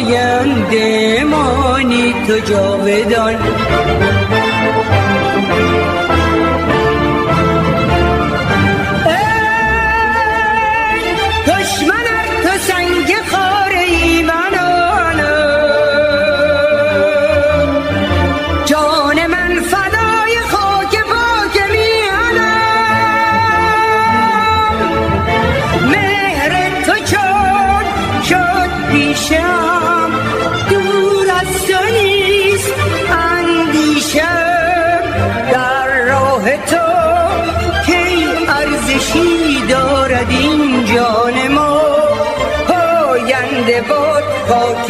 پاینده مانی تو جاودان.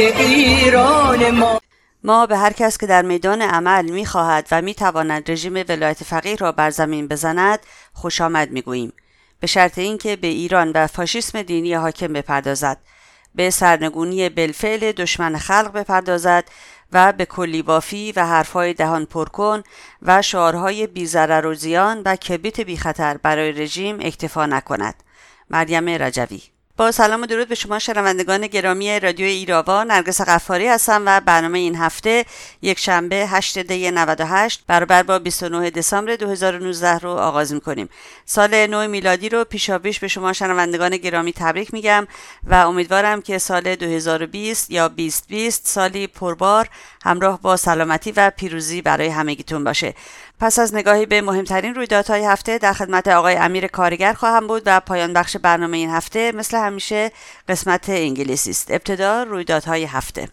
ایران ما ما به هر کس که در میدان عمل می خواهد و می تواند رژیم ولایت فقیه را بر زمین بزند خوش آمد می گوییم. به شرط اینکه به ایران و فاشیسم دینی حاکم بپردازد به سرنگونی بالفعل دشمن خلق بپردازد و به کلی بافی و حرفهای دهان پرکن و شعارهای بیزرر و زیان و کبریت بی خطر برای رژیم اکتفا نکند. مریم رجوی با سلام و درود به شما شنوندگان گرامی رادیو ایراوا. نرگس قفاری هستم و برنامه این هفته یک شنبه 8 دی 98 برابر با 29 دسامبر 2019 رو آغاز می‌کنیم. سال نو میلادی رو پیشاپیش به شما شنوندگان گرامی تبریک میگم و امیدوارم که سال 2020 یا 2020 سالی پربار همراه با سلامتی و پیروزی برای همگیتون باشه. پس از نگاهی به مهمترین رویدادهای هفته در خدمت آقای امیر کارگر خواهم بود و پایان بخش برنامه این هفته مثل همیشه قسمت انگلیسی است. ابتدا رویدادهای هفته.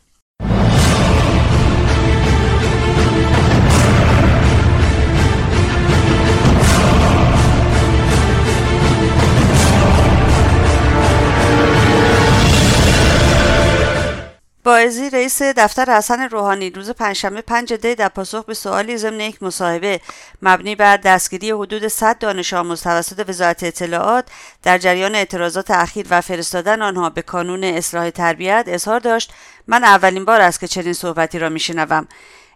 باعزی رئیس دفتر حسن روحانی روز پنجشنبه 5 دی در پاسخ به سوالی ضمن یک مصاحبه مبنی بر دستگیری حدود 100 دانش آموز توسط وزارت اطلاعات در جریان اعتراضات اخیر و فرستادن آنها به کانون اصلاح تربیت اظهار داشت. من اولین بار است که چنین صحبتی را میشنوم.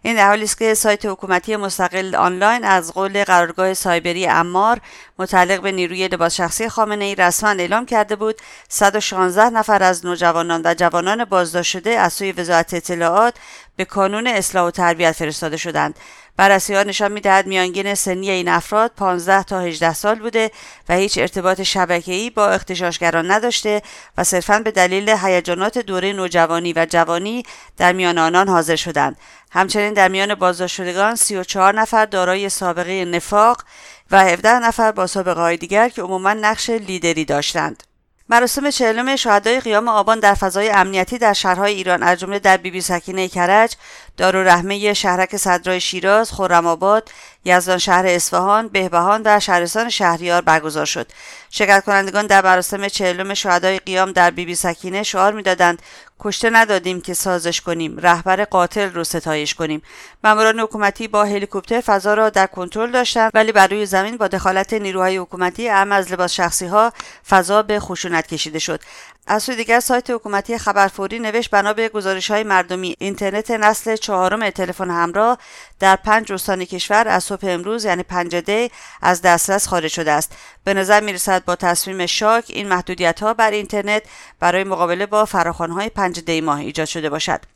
این در حالی است که سایت حکومتی مستقل آنلاین از قول قرارگاه سایبری امار متعلق به نیروی لباس شخصی خامنه ای رسما اعلام کرده بود 116 نفر از نوجوانان و جوانان بازداشت شده از سوی وزارت اطلاعات به کانون اصلاح و تربیت فرستاده شدند. بررسی ها نشان می‌دهد میانگین سنی این افراد 15 تا 18 سال بوده و هیچ ارتباط شبکه‌ای با اختشاشگران نداشته و صرفا به دلیل هیجانات دوره نوجوانی و جوانی در میان آنان حاضر شدند. همچنین در میان بازداشتشدگان 34 نفر دارای سابقه نفاق و 17 نفر با سابقه های دیگر که عموما نقش لیدری داشتند. مراسم چهلم شهدای قیام آبان در فضای امنیتی در شهرهای ایران از جمله در بیبی بی سکینه کرج، دارالرحمه شهرک صدرای شیراز، خرم‌آباد، یزدان شهر اصفهان، بهبهان و شهرستان شهریار برگزار شد. شرکت کنندگان در مراسم چهلم شهدای قیام در بیبی بی سکینه شعار می‌دادند کشته ندادیم که سازش کنیم رهبر قاتل رو ستایش کنیم ماموران حکومتی با هلیکوپتر فضا را در کنترل داشتند ولی بر روی زمین با دخالت نیروهای حکومتی اهم از لباس شخصی ها فضا به خشونت کشیده شد از سوی دیگر سایت حکومتی خبرفوری نوشت بنا به گزارش های مردمی. اینترنت نسل چهارم تلفن همراه در پنج استان کشور از صبح امروز یعنی پنج دی از دسترس خارج شده است. به نظر می با تصمیم شاک این محدودیت ها بر اینترنت برای مقابله با فراخوان های پنج دی ماه ایجاد شده باشد.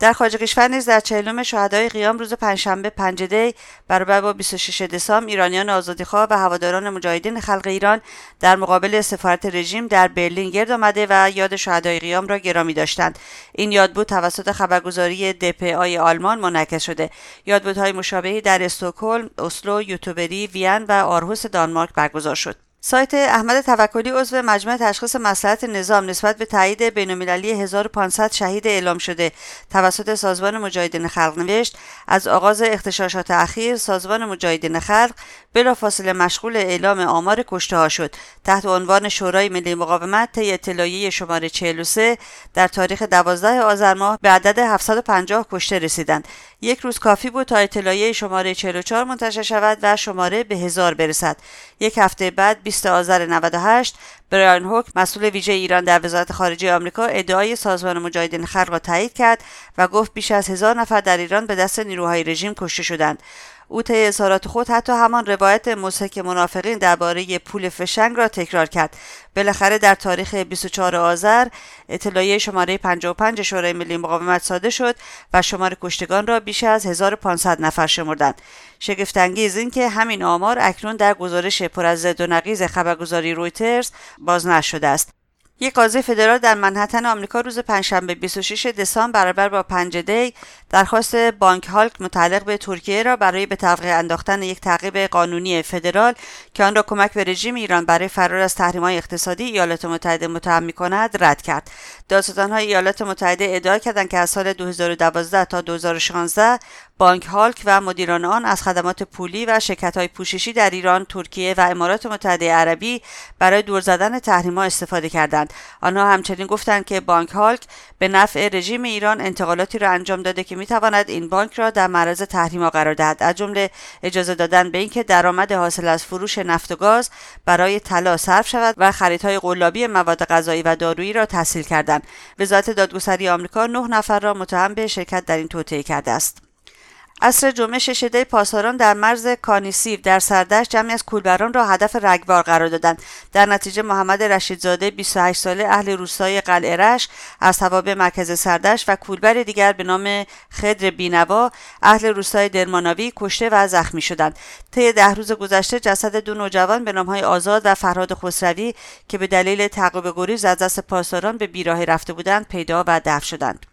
در خارج کشور نیز در چهلم شهدای قیام روز پنجشنبه پنج دی برابر با 26 دسامبر ایرانیان آزادیخواه و هواداران مجاهدین خلق ایران در مقابل سفارت رژیم در برلین گرد آمده و یاد شهدای قیام را گرامی داشتند. این یادبود توسط خبرگزاری دپآی آلمان منعکس شده. یادبودهای مشابهی در استکهلم اسلو یوتوبری وین و آرهوس دانمارک برگزار شد. سایت احمد توکلی عضو مجمع تشخیص مسئلت نظام نسبت به تایید بینالمللی 1500 شهید اعلام شده. توسط سازمان مجاهدین خلق نوشت از آغاز اختشاشات اخیر سازمان مجاهدین خلق بلافاصله مشغول اعلام آمار کشته ها شد. تحت عنوان شورای ملی مقاومت طی اطلاعیه شماره 43 در تاریخ 12 آذر ماه به عدد 750 کشته رسیدند. یک روز کافی بود تا اطلاعیه شماره 44 منتشر شود و شماره به هزار برسد. یک هفته بعد 20 آذر 98 برایان هوک مسئول ویژه ایران در وزارت خارجه آمریکا ادعای سازمان مجاهدین خلق را تایید کرد و گفت بیش از هزار نفر در ایران به دست نیروهای رژیم کشته شدند. او طی اظهارات خود حتی همان روایت مسحک منافقین درباره پول فشنگ را تکرار کرد. بالاخره در تاریخ 24 آذر اطلاعیه شماره 55 شورای ملی مقاومت صادر شد و شمار کشتگان را بیش از 1500 نفر شمردند. شگفت انگیز این که همین آمار اکنون در گزارش پر از زد و نقیز خبرگزاری رویترز باز نشده است. یک قاضی فدرال در منحتن آمریکا روز پنجشنبه 26 دسامبر برابر با پنج دی درخواست بانک هالک متعلق به ترکیه را برای به توقیع انداختن یک تعقیب قانونی فدرال که آن را کمک به رژیم ایران برای فرار از تحریم‌های اقتصادی ایالات متحده متهم می‌کند رد کرد. دادستان‌های ایالات متحده ادعا کردند که از سال 2012 تا 2016 بانک هالک و مدیران آن از خدمات پولی و های پوششی در ایران، ترکیه و امارات متحده عربی برای دور زدن تحریم‌ها استفاده کردند. آنها همچنین گفتند که بانک هالک به نفع رژیم ایران انتقالاتی را انجام داده که می‌تواند این بانک را در معرض تحریم‌ها قرار دهد. از جمله اجازه دادن به اینکه درآمد حاصل از فروش نفت و گاز برای طلا صرف شود و خریدهای قلابی مواد غذایی و دارویی را تحصیل کردند. وزارت دادگستری آمریکا نه نفر را متهم به شرکت در این توطئه کرده است. عصر جمعه شش پاسداران در مرز کانیسیر در سردشت جمعی از کولبران را هدف رگبار قرار دادند. در نتیجه محمد رشیدزاده 28 ساله اهل روستای قلعه رش از توابع مرکز سردشت و کولبر دیگر به نام خدر بینوا اهل روستای درماناوی کشته و زخمی شدند. طی ده روز گذشته جسد دو نوجوان به نامهای آزاد و فرهاد خسروی که به دلیل تعقیب گریز از دست پاسداران به بیراهی رفته بودند پیدا و دفن شدند.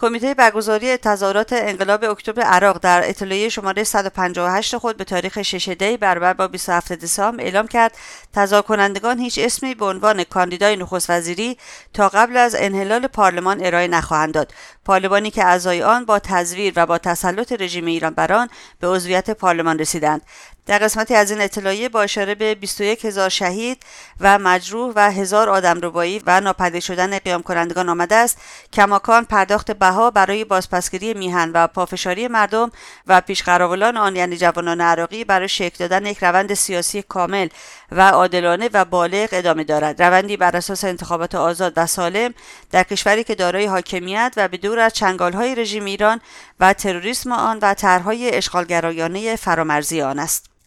کمیته برگزاری تظاهرات انقلاب اکتبر عراق در اطلاعیه شماره 158 خود به تاریخ 6 دی برابر با 27 دسامبر اعلام کرد. تظاهر کنندگان هیچ اسمی به عنوان کاندیدای نخست وزیری تا قبل از انحلال پارلمان ارائه نخواهند داد. پارلمانی که اعضای آن با تزویر و با تسلط رژیم ایران بران به عضویت پارلمان رسیدند. در قسمتی از این اطلاعیه با اشاره به 21 هزار شهید و مجروح و هزار آدم ربایی و ناپدید شدن قیام کنندگان آمده است. کماکان پرداخت بها برای بازپسگیری میهن و پافشاری مردم و پیشقراولان آن یعنی جوانان عراقی برای شکل دادن یک روند سیاسی کامل و عادلانه و بالغ ادامه دارد. روندی بر اساس انتخابات آزاد و سالم در کشوری که دارای حاکمیت و به دور از چنگالهای رژیم ایران و تروریسم آن و طرحهای اشغالگرایانه فرامرزی آن است.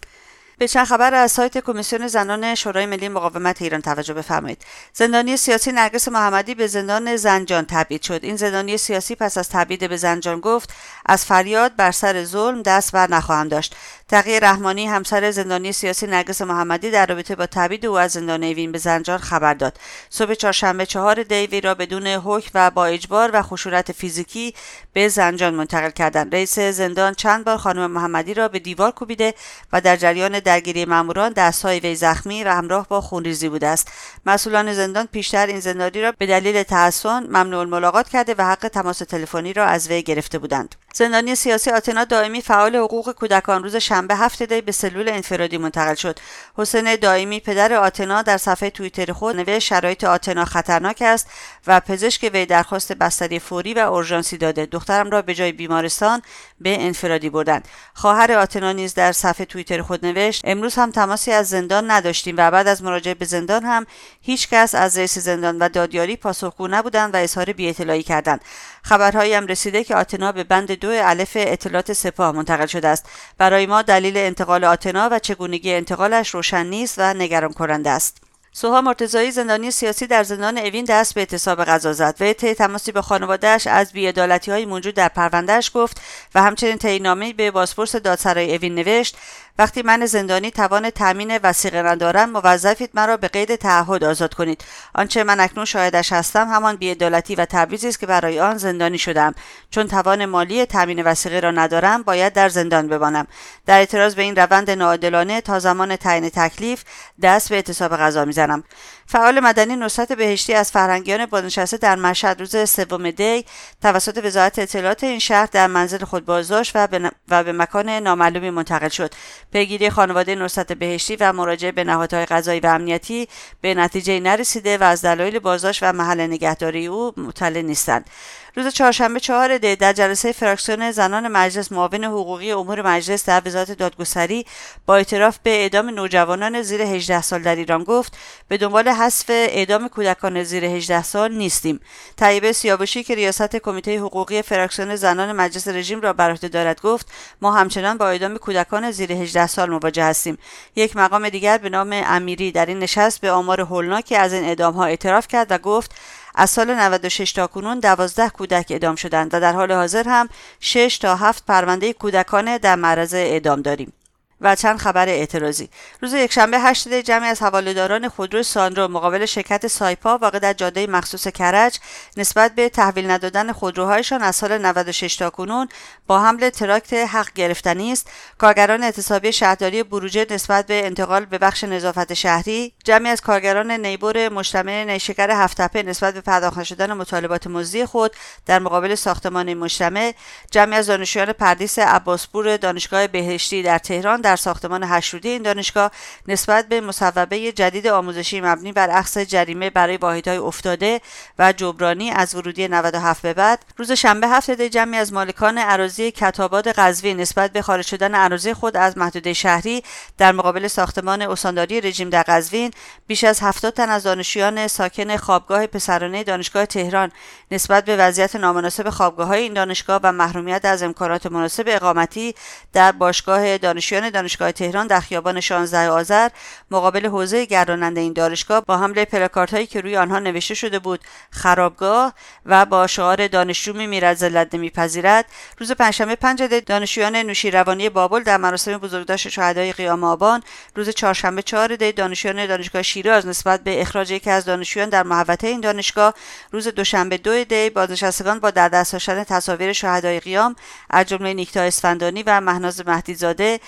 به چند خبر از سایت کمیسیون زنان شورای ملی مقاومت ایران توجه بفرمایید. زندانی سیاسی نرگس محمدی به زندان زنجان تبعید شد. این زندانی سیاسی پس از تبعید به زنجان گفت از فریاد بر سر ظلم دست بر نخواهم داشت. تقیه رحمانی همسر زندانی سیاسی نرگس محمدی در رابطه با تبعید او از زندان اوین به زنجان خبر داد. صبح چهارشنبه چهار دیوی را بدون حکم و با اجبار و خشونت فیزیکی به زنجان منتقل کردند. رئیس زندان چند بار خانم محمدی را به دیوار کوبیده و در جریان درگیری ماموران دستهای وی زخمی و همراه با خونریزی بوده است. مسئولان زندان پیشتر این زندانی را به دلیل تحسن ممنوع ملاقات کرده و حق تماس تلفنی را از وی گرفته بودند. زندانی سیاسی آتنا دائمی فعال حقوق کودکان روز شنبه هفته دی به سلول انفرادی منتقل شد. حسین دائمی پدر آتنا در صفحه توییتر خود نوشت شرایط آتنا خطرناک است و پزشک وی درخواست بستری فوری و اورژانسی داده. دخترم را به جای بیمارستان به انفرادی بردند خواهر آتنا نیز در صفحه توییتر خود نوشت امروز هم تماسی از زندان نداشتیم و بعد از مراجعه به زندان هم هیچ کس از رئیس زندان و دادیاری پاسخگو نبودند و اظهار بی‌اطلاعی کردند. خبرهایی هم رسیده که آتنا به بند دو الف اطلاعات سپاه منتقل شده است. برای ما دلیل انتقال آتنا و چگونگی انتقالش روشن نیست و نگران کننده است. سوها مرتضایی زندانی سیاسی در زندان اوین دست به اعتصاب غذا زد. و طی تماسی به خانوادهش از بیعدالتی های موجود در پروندهش گفت و همچنین طی به بازپرس دادسرای اوین نوشت وقتی من زندانی توان تامین وسیقه ندارم موظفید مرا به قید تعهد آزاد کنید. آنچه من اکنون شاهدش هستم همان بیعدالتی و تبعیضی است که برای آن زندانی شدم. چون توان مالی تامین وسیقه را ندارم باید در زندان بمانم. در اعتراض به این روند ناعادلانه تا زمان تعیین تکلیف دست به اعتصاب غذا می‌زنم. فعال مدنی نصرت بهشتی از فرهنگیان بازنشسته در مشهد روز سوم دی توسط وزارت اطلاعات این شهر در منزل خود بازداشت و به, و به مکان نامعلومی منتقل شد. پیگیری خانواده نصرت بهشتی و مراجعه به نهادهای قضایی و امنیتی به نتیجه نرسیده و از دلایل بازداشت و محل نگهداری او مطلع نیستند. روز چهارشنبه چهار دی در جلسه فراکسیون زنان مجلس معاون حقوقی امور مجلس در وزارت دادگستری با اعتراف به اعدام نوجوانان زیر 18 سال در ایران گفت به دنبال حذف اعدام کودکان زیر 18 سال نیستیم. طیبه سیاوشی که ریاست کمیته حقوقی فراکسیون زنان مجلس رژیم را بر عهده دارد گفت ما همچنان با اعدام کودکان زیر 18 سال مواجه هستیم. یک مقام دیگر به نام امیری در این نشست به آمار هولناکی از این اعدام ها اعتراف کرد و گفت از سال 96 تا کنون 12 کودک اعدام شدند و در حال حاضر هم 6 تا 7 پرونده کودکان در معرض اعدام داریم. و چند خبر اعتراضی. روز یکشنبه 8 دی جمعی از حوالهداران خودرو ساندرو مقابل شرکت سایپا واقع در جاده مخصوص کرج نسبت به تحویل ندادن خودروهایشان از سال 96 تا کنون با حمل تراکت حق گرفتنی است. کارگران اعتصابی شهرداری بروجه نسبت به انتقال به بخش نظافت شهری جمعی از کارگران نیبر مجتمع نیشکر هفتپه نسبت به پرداخت نشدن مطالبات مزدی خود در مقابل ساختمان مجتمع جمعی از دانشجویان پردیس عباسپور دانشگاه بهشتی در تهران در ساختمان هشرودی این دانشگاه نسبت به مصوبه جدید آموزشی مبنی بر اخذ جریمه برای واحدهای افتاده و جبرانی از ورودی 97 به بعد روز شنبه هفته جمعی از مالکان اراضی کتاباد قزوین نسبت به خارج شدن اراضی خود از محدوده شهری در مقابل ساختمان استانداری رژیم در قزوین بیش از 70 تن از دانشجویان ساکن خوابگاه پسرانه دانشگاه تهران نسبت به وضعیت نامناسب خوابگاه های این دانشگاه و محرومیت از امکانات مناسب اقامتی در باشگاه دانشجویان دانشگاه تهران در خیابان 16 آذر مقابل حوزه گرداننده این دانشگاه با حمله پلاکارت هایی که روی آنها نوشته شده بود خرابگاه و با شعار دانشجو میمیرد ذلت نمیپذیرد. روز پنجشنبه 5 دانشجویان نوشیروانی بابل در مراسم بزرگداشت شهدای قیام آبان روز چهارشنبه 4 دی دانشجویان دانشگاه شیراز نسبت به اخراج یکی از دانشجویان در محوطه این دانشگاه روز دوشنبه 2 دی بازنشستگان با در دست داشتن تصاویر شهدای قیام از جمله نیکتا اسفندانی و مهناز مهدیزاده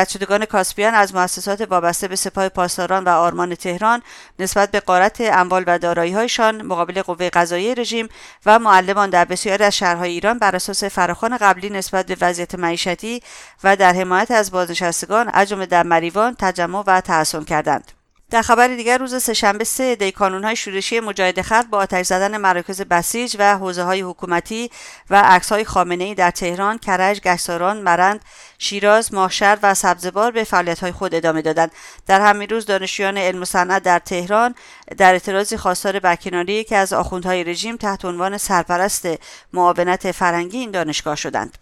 قارت شدگان کاسپیان از مؤسسات وابسته به سپاه پاسداران و آرمان تهران نسبت به قارت اموال و دارایی‌هایشان مقابل قوه قضایی رژیم و معلمان در بسیاری از شهرهای ایران بر اساس فراخوان قبلی نسبت به وضعیت معیشتی و در حمایت از بازنشستگان از جمله در مریوان تجمع و تحصن کردند. در خبر دیگر روز سهشنبه سه دی های شورشی مجاهد خلق با آتش زدن مراکز بسیج و حوزه های حکومتی و عکس های خامنه ای در تهران، کرج، گشتاران، مرند، شیراز، ماهشهر و سبزبار به فعالیت های خود ادامه دادند. در همین روز دانشجویان علم و صنعت در تهران در اعتراضی خواستار برکناری که از آخوندهای رژیم تحت عنوان سرپرست معاونت فرنگی این دانشگاه شدند.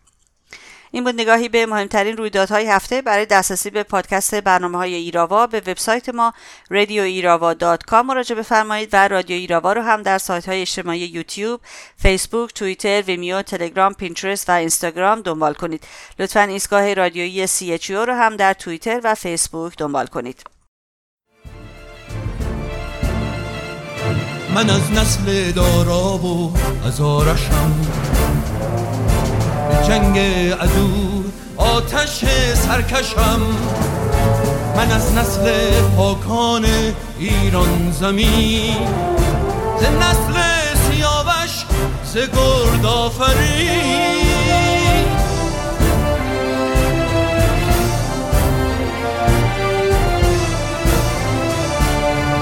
این بود نگاهی به مهمترین رویدادهای هفته برای دسترسی به پادکست برنامه های ایراوا به وبسایت ما radioirawa.com مراجعه بفرمایید و رادیو ایراوا رو هم در سایت های اجتماعی یوتیوب، فیسبوک، توییتر، ویمیو، تلگرام، پینترست و اینستاگرام دنبال کنید. لطفا ایستگاه رادیویی CHO رو هم در توییتر و فیسبوک دنبال کنید. من از نسل دارا و از آرشم جنگ عدو آتش سرکشم. من از نسل پاکان ایران زمین. ز نسل سیاوش ز گرد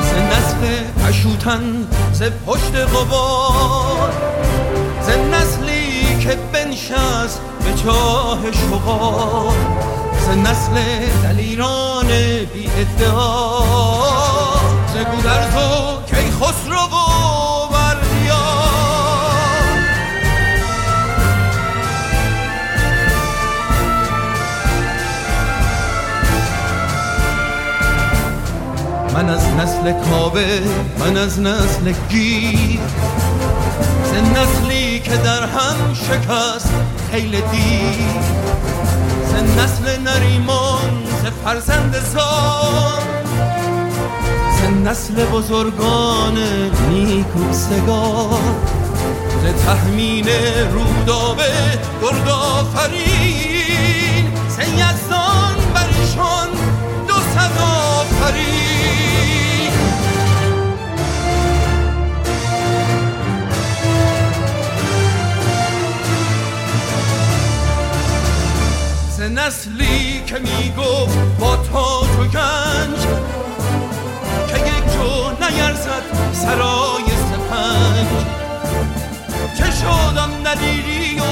ز نسل پشوتن ز پشت قبار که بنشست به چاه شغال ز نسل دلیران بی ادعا. ز گودرز و کی خسرو و بردیا. من از نسل کابه من از نسل گیر. ز نسلی که در هم شکست خیل دیر ز نسل نریمان ز فرزند زان. ز نسل بزرگان نیکوستگار ز تحمین رودابه گردآفرین ز یزدان برشان دو صد آفرین. نسلی که می‌گفت با تاج و گنج که یک جو نیرزد سرای سپنج. چه شدم ندیری و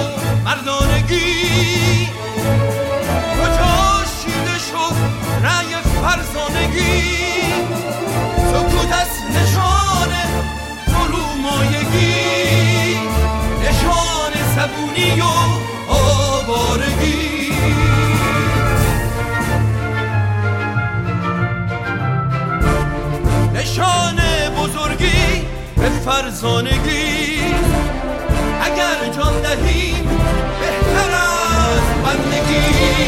مردانگی؟ کجا شیده شد رأی فرزانگی؟ سکوت از نشان فرومایگی نشان زبونی و آوارگی. به فرزانگی. اگر جان دهیم بهتر از بندگی.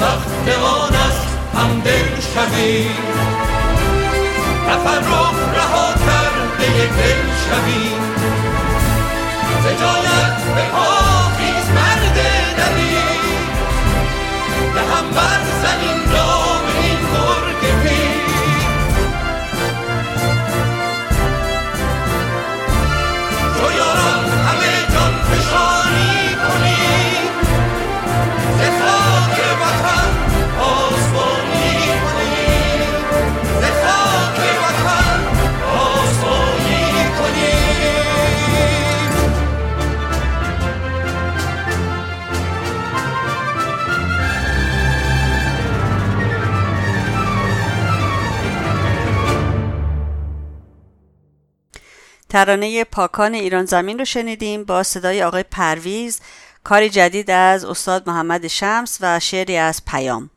وقت است هم دل شویم تفرق رها کرده یک دل شویم ترانه پاکان ایران زمین رو شنیدیم با صدای آقای پرویز کاری جدید از استاد محمد شمس و شعری از پیام.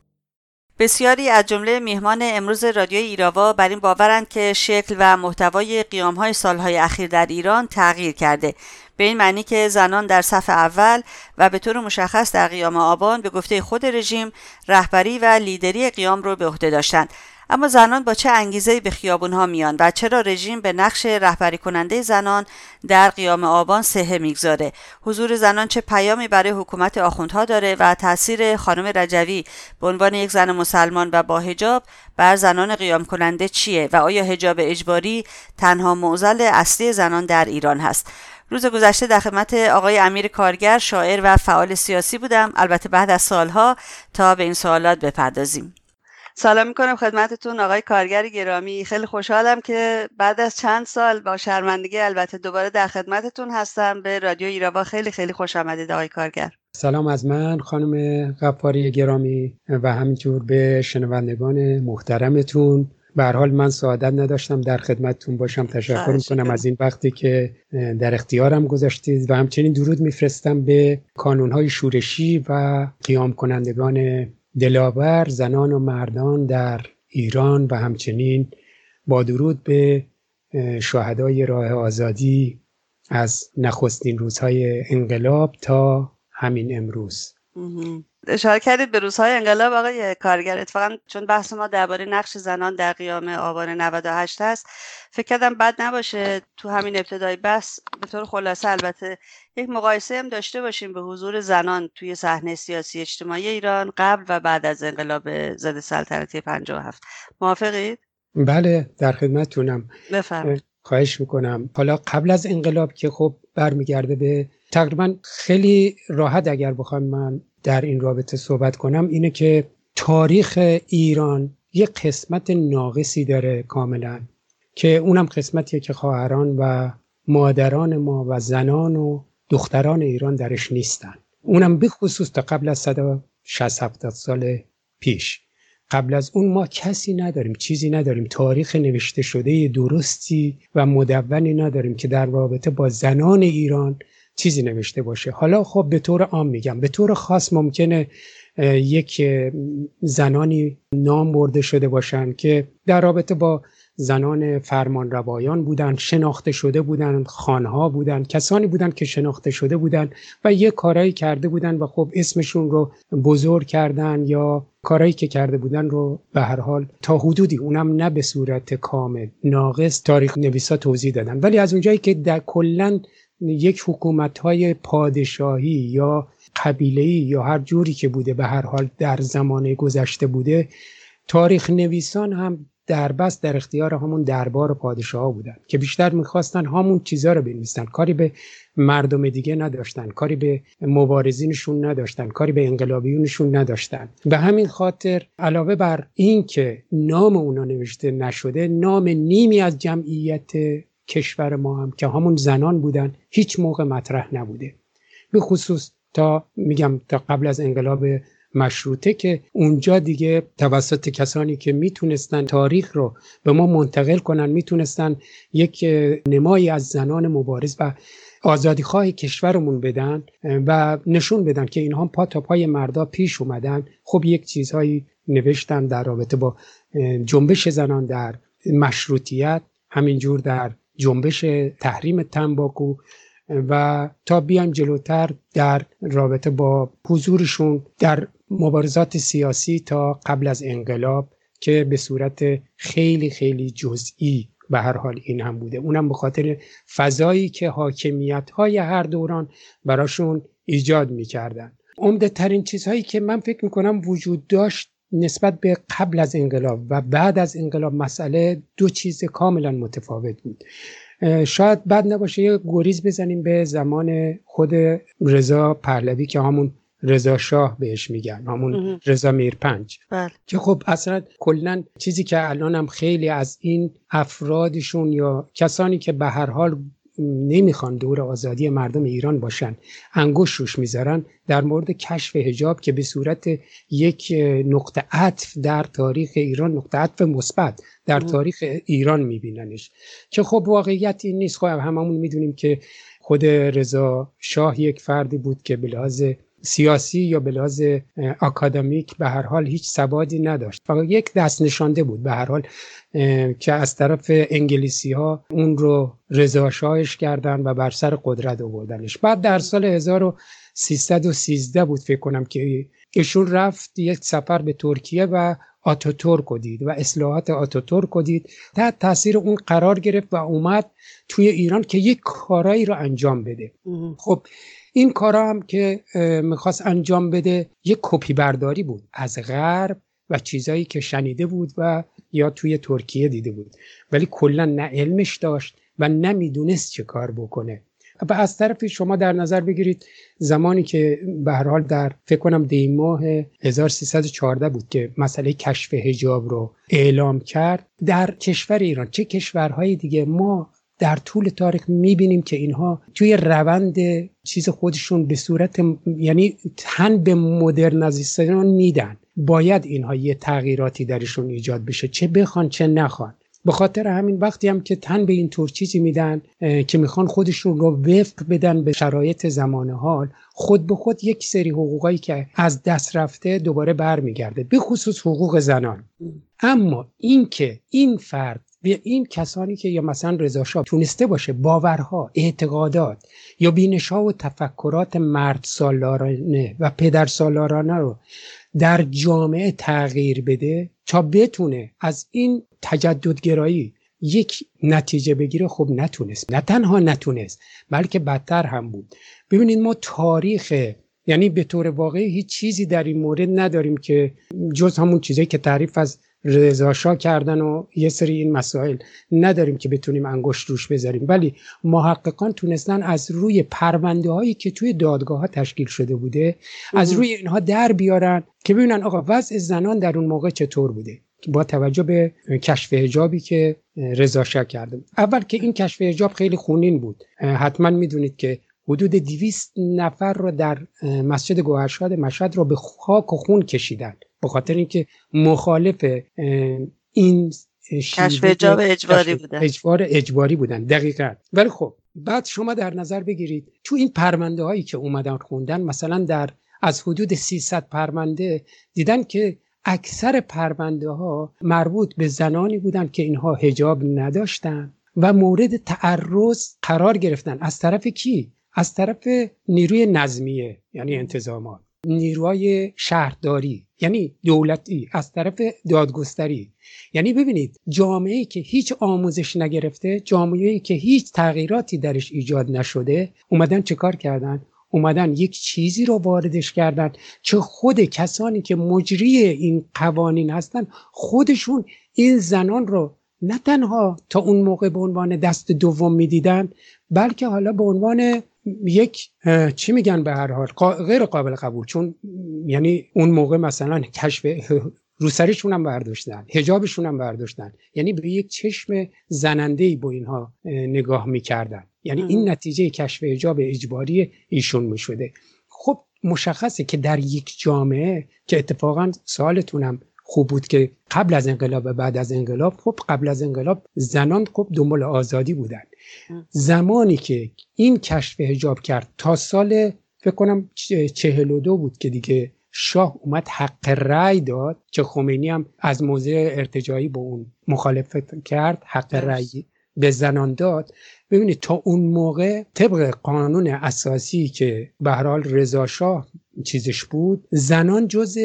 بسیاری از جمله میهمان امروز رادیوی ایراوا بر این باورند که شکل و محتوای قیامهای سالهای اخیر در ایران تغییر کرده. به این معنی که زنان در صف اول و به طور مشخص در قیام آبان به گفته خود رژیم رهبری و لیدری قیام رو به عهده داشتند. اما زنان با چه انگیزه‌ای به خیابونها میان و چرا رژیم به نقش رهبری کننده زنان در قیام آبان سهه می‌گذاره؟ حضور زنان چه پیامی برای حکومت آخوندها داره و تاثیر خانم رجوی به عنوان یک زن مسلمان و با حجاب بر زنان قیام کننده چیه و آیا حجاب اجباری تنها معضل اصلی زنان در ایران هست؟ روز گذشته در خدمت آقای امیر کارگر شاعر و فعال سیاسی بودم. البته بعد از سالها تا به این سوالات بپردازیم. سلام می‌کنم خدمتتون آقای کارگر گرامی. خیلی خوشحالم که بعد از چند سال با شرمندگی البته دوباره در خدمتتون هستم. به رادیو ایراوا خیلی خیلی خوش آمدید آقای کارگر. سلام از من خانم غفاری گرامی و همینجور به شنوندگان محترمتون. به حال من سعادت نداشتم در خدمتتون باشم. تشکر می‌کنم از این وقتی که در اختیارم گذاشتید و همچنین درود میفرستم به کانونهای شورشی و قیام کنندگان دلاور زنان و مردان در ایران و همچنین با درود به شهدای راه آزادی از نخستین روزهای انقلاب تا همین امروز. اشاره کردید به روزهای انقلاب آقای کارگر اتفاقا چون بحث ما درباره نقش زنان در قیام آبان 98 هست فکر کردم بد نباشه تو همین ابتدای بحث به طور خلاصه البته یک مقایسه هم داشته باشیم به حضور زنان توی صحنه سیاسی اجتماعی ایران قبل و بعد از انقلاب ضد سلطنتی 57 موافقید؟ بله در خدمتتونم. بفرمایید. خواهش می‌کنم. حالا قبل از انقلاب که خب برمیگرده به تقریبا خیلی راحت اگر بخوام من در این رابطه صحبت کنم اینه که تاریخ ایران یه قسمت ناقصی داره کاملا که اونم قسمتیه که خواهران و مادران ما و زنان و دختران ایران درش نیستن. اونم به خصوص تا قبل از 160 70 سال پیش. قبل از اون ما کسی نداریم چیزی نداریم. تاریخ نوشته شده درستی و مدونی نداریم که در رابطه با زنان ایران چیزی نوشته باشه. حالا خب به طور عام میگم. به طور خاص ممکنه یک زنانی نام برده شده باشن که در رابطه با زنان فرمان روایان بودند شناخته شده بودند خانها بودند کسانی بودند که شناخته شده بودند و یه کارایی کرده بودند و خب اسمشون رو بزرگ کردن یا کارایی که کرده بودن رو به هر حال تا حدودی اونم نه به صورت کامل ناقص تاریخ نویسا توضیح دادن. ولی از اونجایی که در کلا یک حکومت های پادشاهی یا قبیله یا هر جوری که بوده به هر حال در زمان گذشته بوده تاریخ نویسان هم در بس در اختیار همون دربار و پادشاه بودن که بیشتر می‌خواستن همون چیزا رو بنویسن. کاری به مردم دیگه نداشتن کاری به مبارزینشون نداشتن کاری به انقلابیونشون نداشتن. به همین خاطر علاوه بر این که نام اونا نوشته نشده نام نیمی از جمعیت کشور ما هم که همون زنان بودن هیچ موقع مطرح نبوده. به خصوص تا میگم تا قبل از انقلاب مشروطه که اونجا دیگه توسط کسانی که می‌تونستن تاریخ رو به ما منتقل کنن می‌تونستن یک نمایی از زنان مبارز و آزادی خواه کشورمون بدن و نشون بدن که اینها پا تا پای مردا پیش اومدن. خب یک چیزهایی نوشتن در رابطه با جنبش زنان در مشروطیت همینجور در جنبش تحریم تنباکو و تا بیایم جلوتر در رابطه با حضورشون در مبارزات سیاسی تا قبل از انقلاب که به صورت خیلی خیلی جزئی به هر حال این هم بوده. اونم به خاطر فضایی که حاکمیت های هر دوران براشون ایجاد می‌کردن. عمده ترین چیزهایی که من فکر می‌کنم وجود داشت نسبت به قبل از انقلاب و بعد از انقلاب مسئله دو چیز کاملا متفاوت بود. شاید بد نباشه یه گریز بزنیم به زمان خود رضا پهلوی که همون رضا شاه بهش میگن همون رضا میرپنج. بله. که خب اصلا کلا چیزی که الان هم خیلی از این افرادشون یا کسانی که به هر حال نمی‌خوان دور آزادی مردم ایران باشن انگوش روش می‌ذارن در مورد کشف هجاب که به صورت یک نقطه عطف در تاریخ ایران نقطه عطف مثبت در تاریخ ایران میبیننش. که خب واقعیت این نیست. خب هممون می‌دونیم که خود رضا شاه یک فردی بود که به سیاسی یا به لحاظ اکادمیک به هر حال هیچ سوادی نداشت. فقط یک دست نشانده بود به هر حال که از طرف انگلیسی ها اون رو رضا شاهش کردن و بر سر قدرت آوردنش. بعد در سال 1313 بود فکر کنم که ایشون رفت یک سفر به ترکیه و آتاتورک دید و اصلاحات آتاتورک دید. تحت تاثیر اون قرار گرفت و اومد توی ایران که یک کارایی رو انجام بده. خب این کارا هم که می‌خواست انجام بده یک کپی برداری بود از غرب و چیزایی که شنیده بود و یا توی ترکیه دیده بود. ولی کلا نه علمش داشت و نمی‌دونست چه کار بکنه. و از طرفی شما در نظر بگیرید زمانی که به حال در فکر کنم دی ماه 1314 بود که مسئله کشف حجاب رو اعلام کرد در کشور ایران چه کشورهای دیگه ما در طول تاریخ می‌بینیم که اینها توی روند چیز خودشون به صورت یعنی تن به مدرنیزیشن میدن. باید اینها یه تغییراتی درشون ایجاد بشه چه بخوان چه نخوان. به خاطر همین وقتی هم که تن به این طور چیزی میدن که می‌خوان خودشون رو وفق بدن به شرایط زمان حال خود به خود یک سری حقوقایی که از دست رفته دوباره برمیگرده به خصوص حقوق زنان. اما اینکه این فرد این کسانی که یا مثلا رضا تونسته باشه باورها اعتقادات یا بینش ها و تفکرات مرد سالارانه و پدر سالارانه رو در جامعه تغییر بده تا بتونه از این تجددگرایی یک نتیجه بگیره خب نتونست. نه تنها نتونست بلکه بدتر هم بود. ببینید ما تاریخ یعنی به طور واقعی هیچ چیزی در این مورد نداریم که جز همون چیزی که تعریف از رضاشاه کردن و یه سری این مسائل. نداریم که بتونیم انگشت روش بذاریم. ولی محققان تونستن از روی پرونده هایی که توی دادگاه ها تشکیل شده بوده از روی اینها در بیارن که ببینن آقا وضع زنان در اون موقع چطور بوده. با توجه به کشف حجابی که رضا کرده بود. اول که این کشف حجاب خیلی خونین بود. حتما می‌دونید که حدود 200 نفر رو در مسجد گوهرشاد مشهد رو به خاک و خون کشیدن. به خاطر اینکه مخالف این کشف اجاب اجباری بودن اجبار اجباری بودن دقیقا. ولی خب بعد شما در نظر بگیرید تو این پرونده هایی که اومدن خوندن مثلا در از حدود 300 پرونده دیدن که اکثر پرونده ها مربوط به زنانی بودند که اینها هجاب نداشتن و مورد تعرض قرار گرفتن. از طرف کی؟ از طرف نیروی نظمیه یعنی انتظامات. نیروهای شهرداری یعنی دولتی از طرف دادگستری. یعنی ببینید جامعه که هیچ آموزش نگرفته جامعه که هیچ تغییراتی درش ایجاد نشده اومدن چه کار کردن؟ اومدن یک چیزی رو واردش کردن. چه خود کسانی که مجری این قوانین هستن خودشون این زنان رو نه تنها تا اون موقع به عنوان دست دوم می‌دیدن بلکه حالا به عنوان یک چی میگن به هر حال؟ غیر قابل قبول. چون یعنی اون موقع مثلا کشف روسریشون هم برداشتن هجابشون هم برداشتن. یعنی به یک چشم زننده با اینها نگاه می‌کردن. یعنی این نتیجه کشف هجاب اجباری ایشون می‌شده. خب مشخصه که در یک جامعه که اتفاقا سوالتونم خوب بود که قبل از انقلاب و بعد از انقلاب خب قبل از انقلاب زنان خب دنبال آزادی بودن. زمانی که این کشف هجاب کرد تا سال فکر کنم چهل و دو بود که دیگه شاه اومد حق رأی داد که خمینی هم از موضع ارتجایی با اون مخالفت کرد حق رأی به زنان داد. ببینید تا اون موقع طبق قانون اساسی که به حال رضا شاه چیزش بود زنان جز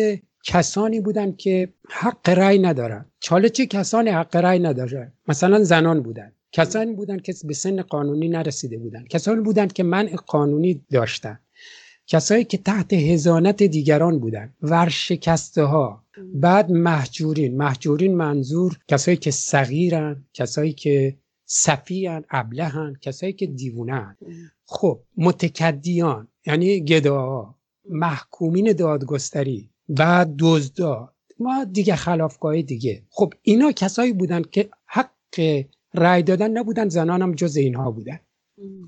کسانی بودند که حق رأی ندارن. چه کسانی حق رأی ندارن مثلا زنان بودن. کسانی بودند که به سن قانونی نرسیده بودند کسانی بودند که منع قانونی داشتن. کسایی که تحت هزانت دیگران بودند ورشکسته ها بعد محجورین. محجورین منظور کسایی که صغیرن کسایی که صفیان ابلهن کسایی که دیوونن خب متکدیان یعنی گداها. محکومین دادگستری. بعد دزدا ما دیگه خلافکای دیگه. خب اینا کسایی بودن که حق رأی دادن نبودن زنان هم جز اینها بودن.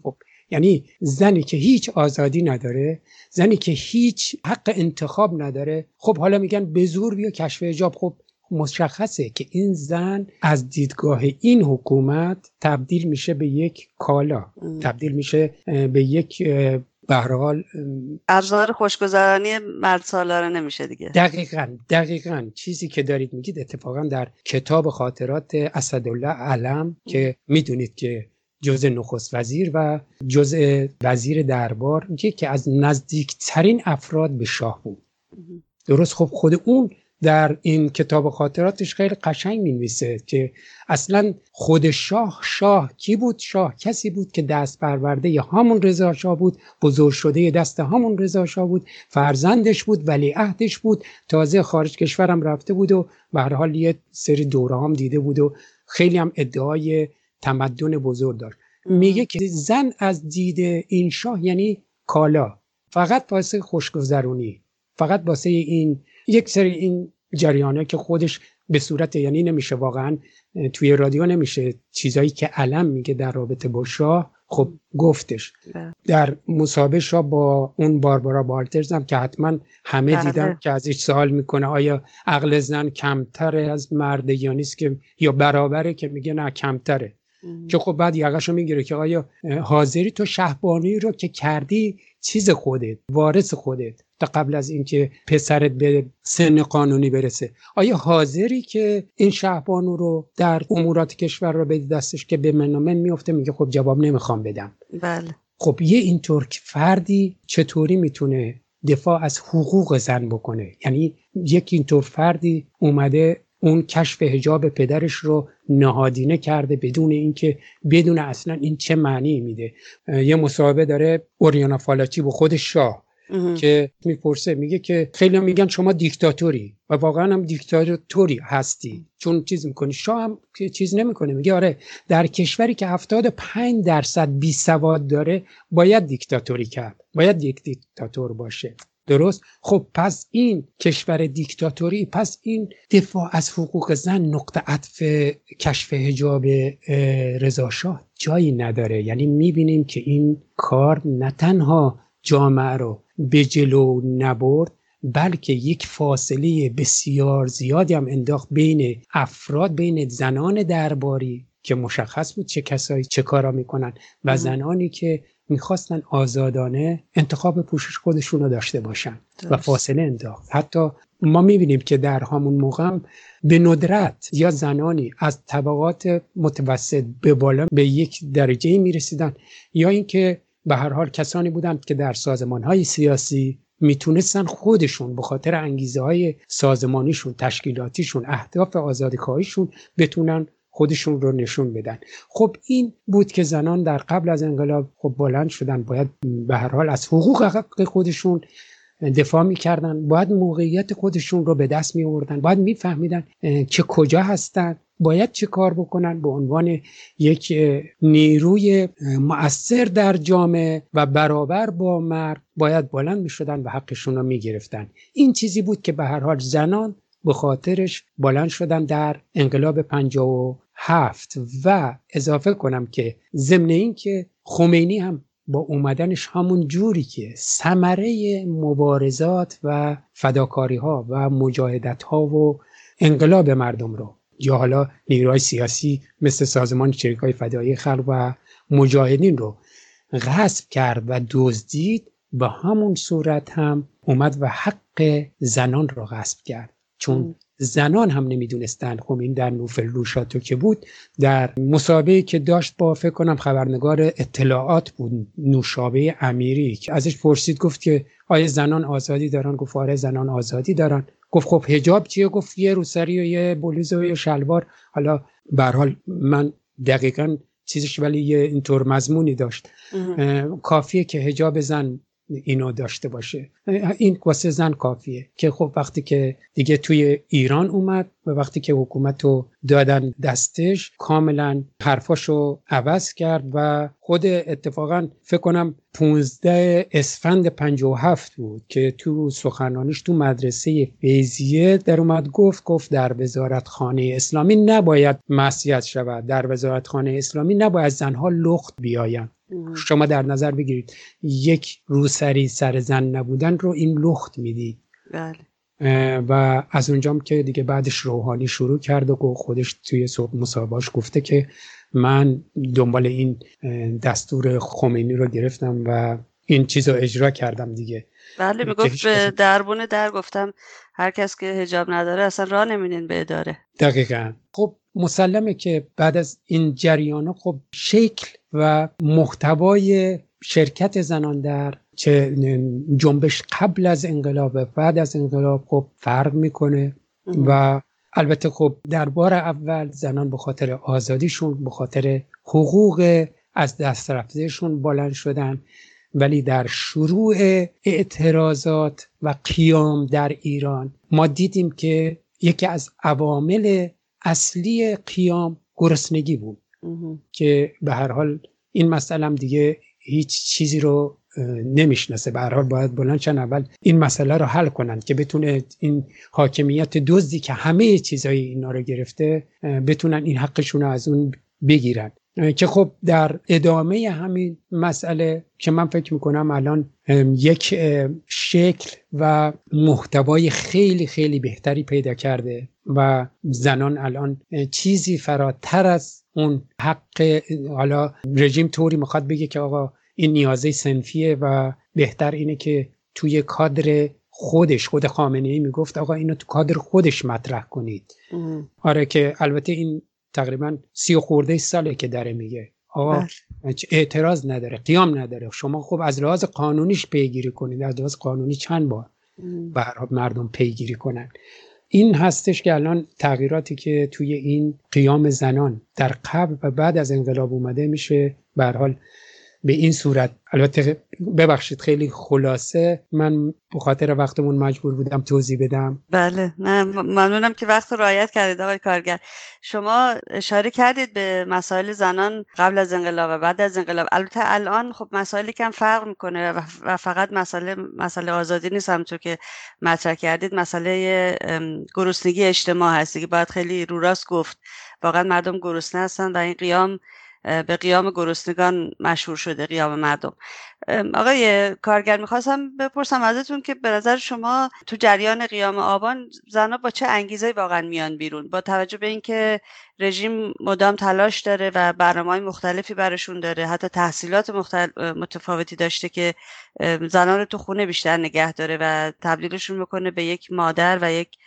خب یعنی زنی که هیچ آزادی نداره زنی که هیچ حق انتخاب نداره خب حالا میگن به زور بیا کشف حجاب. خب مشخصه که این زن از دیدگاه این حکومت تبدیل میشه به یک کالا. تبدیل میشه به یک به حال ابزار خوشگذرانی مرد سالاره نمیشه دیگه. دقیقا دقیقا. چیزی که دارید میگید اتفاقا در کتاب خاطرات اسدالله علم که می‌دونید که جز نخست وزیر و جز وزیر دربار میگه که از نزدیکترین افراد به شاه بود. درست؟ خب خود اون در این کتاب خاطراتش خیلی قشنگ می‌نویسه که اصلا خود شاه شاه کی بود؟ شاه کسی بود که دست پرورده ی همون رضا شاه بود بزرگ شده دست همون رضا شاه بود فرزندش بود ولی عهدش بود. تازه خارج کشورم رفته بود و به هر حال یه سری دوره هم دیده بود و خیلی هم ادعای تمدن بزرگ داشت. میگه که زن از دید این شاه یعنی کالا فقط واسه خوشگذرونی فقط واسه این یک سری این جریانه که خودش به صورت یعنی نمیشه واقعا توی رادیو نمیشه چیزایی که علم میگه در رابطه با شاه خب گفتش بله. در مسابقه شاه با اون باربارا بالترز هم که حتما همه بله. دیدن که ازش سوال می‌کنه آیا عقل زن کمتر از مرد یا نیست که یا برابره که میگه نه کمتره که خب بعد یقشو می‌گیره که آیا حاضری تو شهبانی رو که کردی چیز خودت وارث خودت تا قبل از اینکه پسرت به سن قانونی برسه. آیا حاضری که این شهبانو رو در امورات کشور رو بدی دستش که به من من میفته؟ میگه خب جواب نمی‌خوام بدم. بله. خب یه اینطور فردی چطوری می‌تونه دفاع از حقوق زن بکنه؟ یعنی یک اینطور فردی اومده اون کشف هجاب پدرش رو نهادینه کرده بدون اینکه بدون اصلا این چه معنی میده. یه مصاحبه داره اوریانا فالاچی با خود شاه که می‌پرسه میگه که خیلی میگن شما دیکتاتوری و واقعا هم دیکتاتوری هستی. چون چیز می‌کنی. شاه هم چیز نمی‌کنه. میگه آره در کشوری که 75 درصد بی سواد داره باید دیکتاتوری کرد. باید یک دیکتاتور باشه. درست؟ خب پس این کشور دیکتاتوری پس این دفاع از حقوق زن نقطه عطف کشف هجاب رضاشاه جایی نداره. یعنی می‌بینیم که این کار نه تنها جامعه رو به جلو نبرد بلکه یک فاصله بسیار زیادی هم انداخت بین افراد بین زنان درباری که مشخص بود چه کسایی چه کارا می‌کنن و زنانی که می‌خواستن آزادانه انتخاب پوشش خودشون رو داشته باشن و فاصله انداخت. حتی ما می‌بینیم که در همون موقع به ندرت یا زنانی از طبقات متوسط به بالا به یک درجه می‌رسیدن یا اینکه به هر حال کسانی بودند که در سازمان های سیاسی می‌تونستن خودشون به خاطر انگیزه های سازمانیشون تشکیلاتیشون اهداف آزادیخواهیشون بتونن خودشون رو نشون بدن خب این بود که زنان در قبل از انقلاب خب بلند شدن باید به هر حال از حقوق خودشون دفاع می‌کردن باید موقعیت خودشون رو به دست می آوردن باید میفهمیدن که کجا هستن باید چه کار بکنن به عنوان یک نیروی مؤثر در جامعه و برابر با مرد باید بلند می شدن و حقشون رو می گرفتن. این چیزی بود که به هر حال زنان به خاطرش بلند شدن در انقلاب 57 و اضافه کنم که ضمن این که خمینی هم با اومدنش همون جوری که ثمره مبارزات و فداکاری ها و مجاهدت ها و انقلاب مردم رو یا حالا نیروهای سیاسی مثل سازمان های فدایی خلق و مجاهدین رو غصب کرد و دزدید به همون صورت هم اومد و حق زنان رو غصب کرد. چون زنان هم نمی‌دونستن. خب این در نوفل لوشاتو که بود در مسابقه که داشت با فکر کنم خبرنگار اطلاعات بود نوشابه امیری که ازش پرسید گفت که آیا زنان آزادی دارن؟ گفت آره زنان آزادی دارن. گفت خب حجاب چیه؟ گفت یه روسری و یه بلوز و یه شلوار. حالا به حال من دقیقا چیزش ولی یه اینطور مضمونی داشت. کافیه که حجاب زن اینو داشته باشه. این واسه زن کافیه که خب وقتی که دیگه توی ایران اومد و وقتی که حکومت رو دادن دستش کاملا حرفاشو عوض کرد و خود اتفاقا فکر کنم 15 اسفند 57 بود که تو سخنانیش تو مدرسه فیزیه در اومد گفت گفت در وزارت خانه اسلامی نباید مسیحت شود. در وزارت خانه اسلامی نباید زنها لخت بیاین شما در نظر بگیرید. یک روسری سر زن نبودن رو این لخت می‌دید. بله. و از اونجام که دیگه بعدش روحانی شروع کرد و خودش توی مصاحبهاش گفته که من دنبال این دستور خمینی رو گرفتم و این چیز رو اجرا کردم دیگه. بله می‌گفت به دربون در گفتم هر کس که هجاب نداره اصلا راه نمیدین به اداره. دقیقا. خب مسلمه که بعد از این جریان خب شکل و محتوای شرکت زنان در چه جنبش قبل از انقلاب و بعد از انقلاب خب فرق می‌کنه. و البته خب در بار اول زنان به خاطر آزادیشون به خاطر حقوق از دست رفتهشون بلند شدن. ولی در شروع اعتراضات و قیام در ایران ما دیدیم که یکی از عوامل اصلی قیام گرسنگی بود. که به هر حال این مسئله هم دیگه هیچ چیزی رو نمی‌شناسه. به هر حال باید بلند اول این مسئله رو حل کنند که بتونه این حاکمیت دزدی که همه چیزای اینا رو گرفته بتونن این حقشون رو از اون بگیرن. که خب در ادامه همین مسئله که من فکر می‌کنم الان یک شکل و محتوای خیلی خیلی بهتری پیدا کرده و زنان الان چیزی فراتر از اون حق حالا رژیم طوری می‌خواد بگه که آقا این نیازه سنفیه و بهتر اینه که توی کادر خودش خود خامنه ای می‌گفت آقا اینو تو کادر خودش مطرح کنید. آره که البته این تقریبا سی و خورده ساله که داره میگه. آقا بله. اعتراض نداره قیام نداره. شما خب از لحاظ قانونیش پیگیری کنید از لحاظ قانونی چند بار برای مردم پیگیری کنن. این هستش که الان تغییراتی که توی این قیام زنان در قبل و بعد از انقلاب اومده میشه به حال به این صورت. البته ببخشید خیلی خلاصه. من به خاطر وقتمون مجبور بودم توضیح بدم. بله. نه ممنونم که وقت رعایت کردید آقای کارگر. شما اشاره کردید به مسائل زنان قبل از انقلاب و بعد از انقلاب. البته الان خب مسائلی کم فرق می‌کنه و فقط مسئله مسئله آزادی نیست. همونطور که مطرح کردید مسئله گرسنگی اجتماع هستی که باید خیلی رو راست گفت. واقعا مردم گرسنه هستن و این قیام به قیام گرسنگان مشهور شده قیام مردم. آقای کارگر می‌خواستم بپرسم ازتون که به نظر شما تو جریان قیام آبان زنها با چه انگیزه واقعا میان بیرون؟ با توجه به اینکه رژیم مدام تلاش داره و برنامه های مختلفی برشون داره حتی تحصیلات متفاوتی داشته که زنان رو تو خونه بیشتر نگه داره و تبدیلشون می‌کنه به یک مادر و یک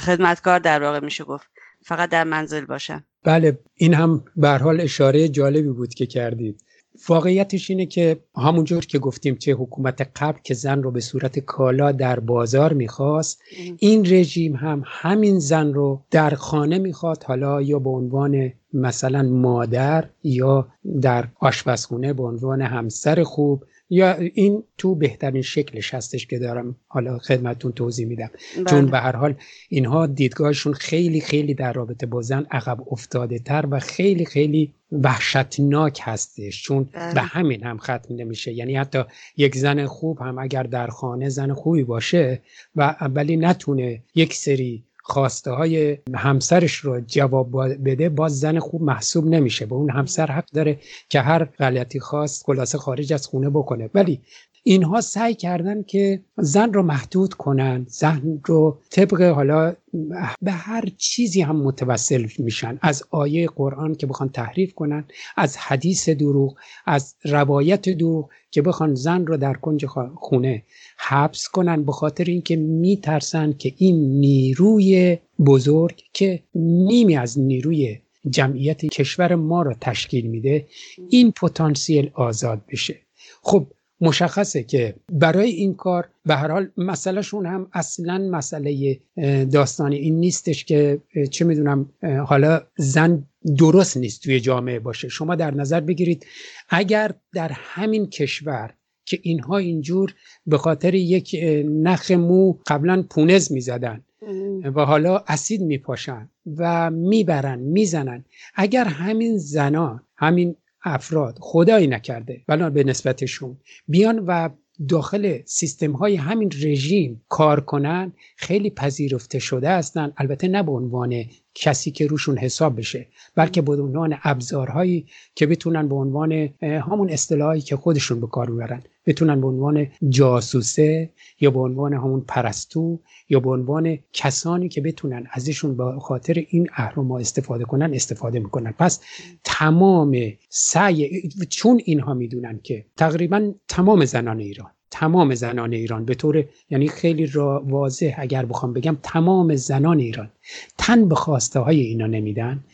خدمتکار در واقع میشه گفت. فقط در منزل باشن بله این هم به حال اشاره جالبی بود که کردید. واقعیتش اینه که همونجور که گفتیم چه حکومت قبل که زن رو به صورت کالا در بازار می‌خواست این رژیم هم همین زن رو در خانه می‌خواد حالا یا به عنوان مثلا مادر یا در آشپزخونه به عنوان همسر خوب یا این تو بهترین شکلش هستش که دارم حالا خدمتون توضیح میدم بله. چون به هر حال اینها دیدگاهشون خیلی خیلی در رابطه با زن عقب افتاده تر و خیلی خیلی وحشتناک هستش چون بله. به همین هم ختم نمیشه یعنی حتی یک زن خوب هم اگر در خانه زن خوبی باشه و اولی نتونه یک سری خواسته های همسرش رو جواب بده باز زن خوب محسوب نمیشه. به اون همسر حق داره که هر غلطی خواست خلاصه خارج از خونه بکنه. ولی اینها سعی کردن که زن رو محدود کنن زن رو طبق حالا به هر چیزی هم متوسل میشن. از آیه قرآن که بخوان تحریف کنن از حدیث دروغ از روایت دروغ که بخوان زن رو در کنج خونه حبس کنن به خاطر اینکه میترسن که این نیروی بزرگ که نیمی از نیروی جمعیت کشور ما رو تشکیل میده این پتانسیل آزاد بشه. خب مشخصه که برای این کار به هر حال مسئلهشون هم اصلا مسئله داستانی. این نیستش که چه می‌دونم حالا زن درست نیست توی جامعه باشه. شما در نظر بگیرید اگر در همین کشور که اینها اینجور به خاطر یک نخ مو قبلا پونز می‌زدن و حالا اسید میپاشن و می‌برن می‌زنن اگر همین زنان همین افراد خدایی نکرده بنا به نسبتشون. بیان و داخل سیستم های همین رژیم کار کنن خیلی پذیرفته شده هستن. البته نه به عنوان کسی که روشون حساب بشه بلکه به عنوان ابزارهایی که بتونن به عنوان همون اصطلاحی که خودشون به کار می‌برن. بتونن به عنوان جاسوسه یا به عنوان همون پرستو یا به عنوان کسانی که بتونن ازشون با خاطر این اهرام استفاده کنن استفاده می‌کنن. پس تمام سعی چون اینها می‌دونن که تقریبا تمام زنان ایران تمام زنان ایران به طور یعنی خیلی را واضح اگر بخوام بگم تمام زنان ایران تن به خواسته های اینا نمیدن.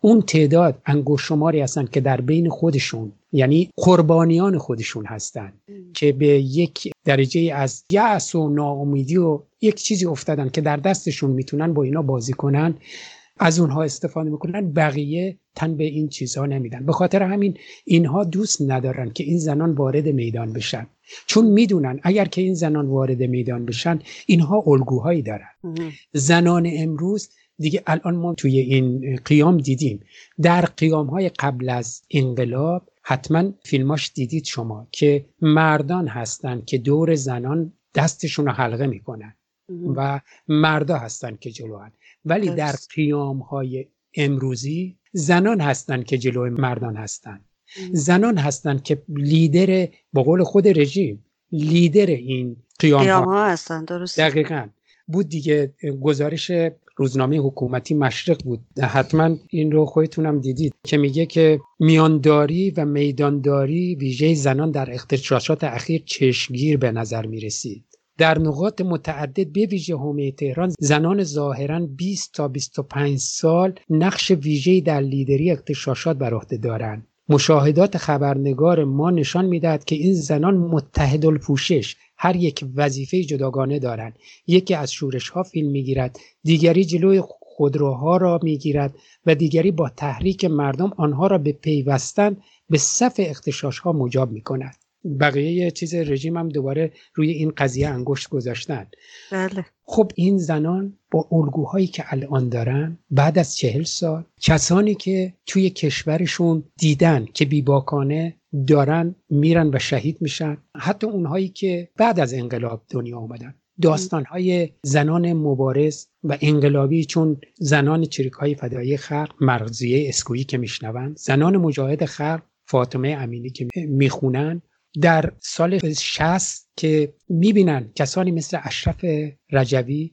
اون تعداد انگوش شماری هستن که در بین خودشون یعنی قربانیان خودشون هستن که به یک درجه از یأس و ناامیدی و یک چیزی افتادن که در دستشون می‌تونن با اینا بازی کنن از اونها استفاده می‌کنن بقیه تن به این چیزها نمیدن. به خاطر همین اینها دوست ندارن که این زنان وارد میدان بشن. چون می‌دونن اگر که این زنان وارد میدان بشن اینها الگوهایی دارن. زنان امروز دیگه الان ما توی این قیام دیدیم. در قیام های قبل از انقلاب حتما فیلماش دیدید شما که مردان هستن که دور زنان دستشون رو حلقه می‌کنن و مردا هستن که جلوان ولی در قیام های امروزی زنان هستن که جلو مردان هستن. زنان هستن که لیدر با قول خود رژیم لیدر این قیام, ها هستن درست دقیقا. بود دیگه گزارش روزنامه حکومتی مشرق بود. حتما این رو خودتونم دیدید که میگه که میانداری و میدانداری ویژه زنان در اختشاشات اخیر چشمگیر به نظر می‌رسید. در نقاط متعدد به ویژه حومه تهران زنان ظاهرا 20 تا 25 سال نقش ویژه‌ای در لیدری اختشاشات بر عهده دارند. مشاهدات خبرنگار ما نشان می‌دهد که این زنان متحد الپوشش هر یک وظیفه جداگانه دارند یکی از شورش ها فیلم می‌گیرد دیگری جلوی خودروها را می‌گیرد و دیگری با تحریک مردم آنها را به پیوستن به صف اختشاش ها مجاب می کند. بقیه چیز رژیم هم دوباره روی این قضیه انگشت گذاشتن بله. خب این زنان با الگوهایی که الان دارن بعد از چهل سال کسانی که توی کشورشون دیدن که بیباکانه دارن میرن و شهید میشن حتی اونهایی که بعد از انقلاب دنیا آمدن داستانهای زنان مبارز و انقلابی چون زنان چریک های فدایی خلق مرزیه اسکویی که میشنوند زنان مجاهد خلق فاطمه امینی که می‌خونن در سال 60 که می‌بینن کسانی مثل اشرف رجوی